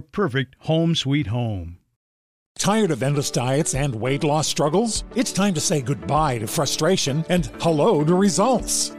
perfect home sweet home. Tired of endless diets and weight loss struggles? It's time to say goodbye to frustration and hello to results.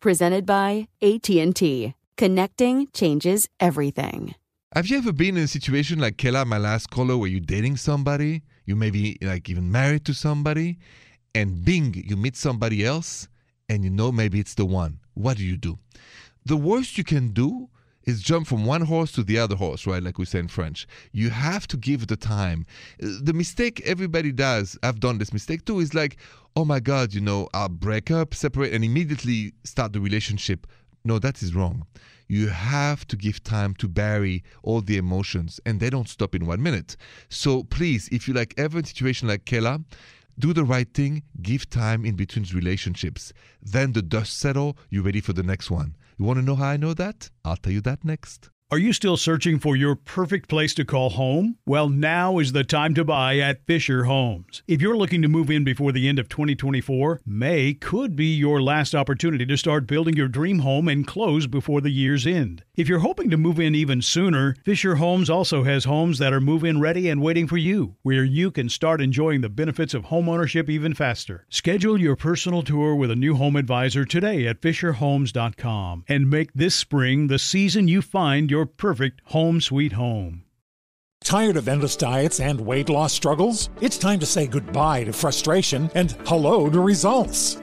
presented by AT&T. Connecting changes everything. Have you ever been in a situation like Kela, my last caller, where you're dating somebody, you may be like even married to somebody, and bing, you meet somebody else, and you know maybe it's the one. What do you do? The worst you can do is jump from one horse to the other horse, right? Like we say in French. You have to give the time. The mistake everybody does, I've done this mistake too, is like, oh my God, you know, I'll break up, separate, and immediately start the relationship. No, that is wrong. You have to give time to bury all the emotions, and they don't stop in one minute. So please, if you like ever in a situation like Kela, do the right thing, give time in between relationships. Then the dust settle, you're ready for the next one. You want to know how I know that? I'll tell you that next. Are you still searching for your perfect place to call home? Well, now is the time to buy at Fisher Homes. If you're looking to move in before the end of 2024, May could be your last opportunity to start building your dream home and close before the year's end. If you're hoping to move in even sooner, Fisher Homes also has homes that are move in ready and waiting for you, where you can start enjoying the benefits of homeownership even faster. Schedule your personal tour with a new home advisor today at FisherHomes.com and make this spring the season you find your your perfect home sweet home. Tired of endless diets and weight loss struggles? It's time to say goodbye to frustration and hello to results.